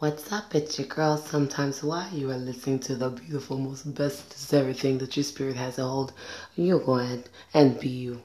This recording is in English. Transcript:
What's up? It's your girl, Sometimes Why. You are listening to the beautiful, most best everything that your spirit has to hold. You go ahead and be you.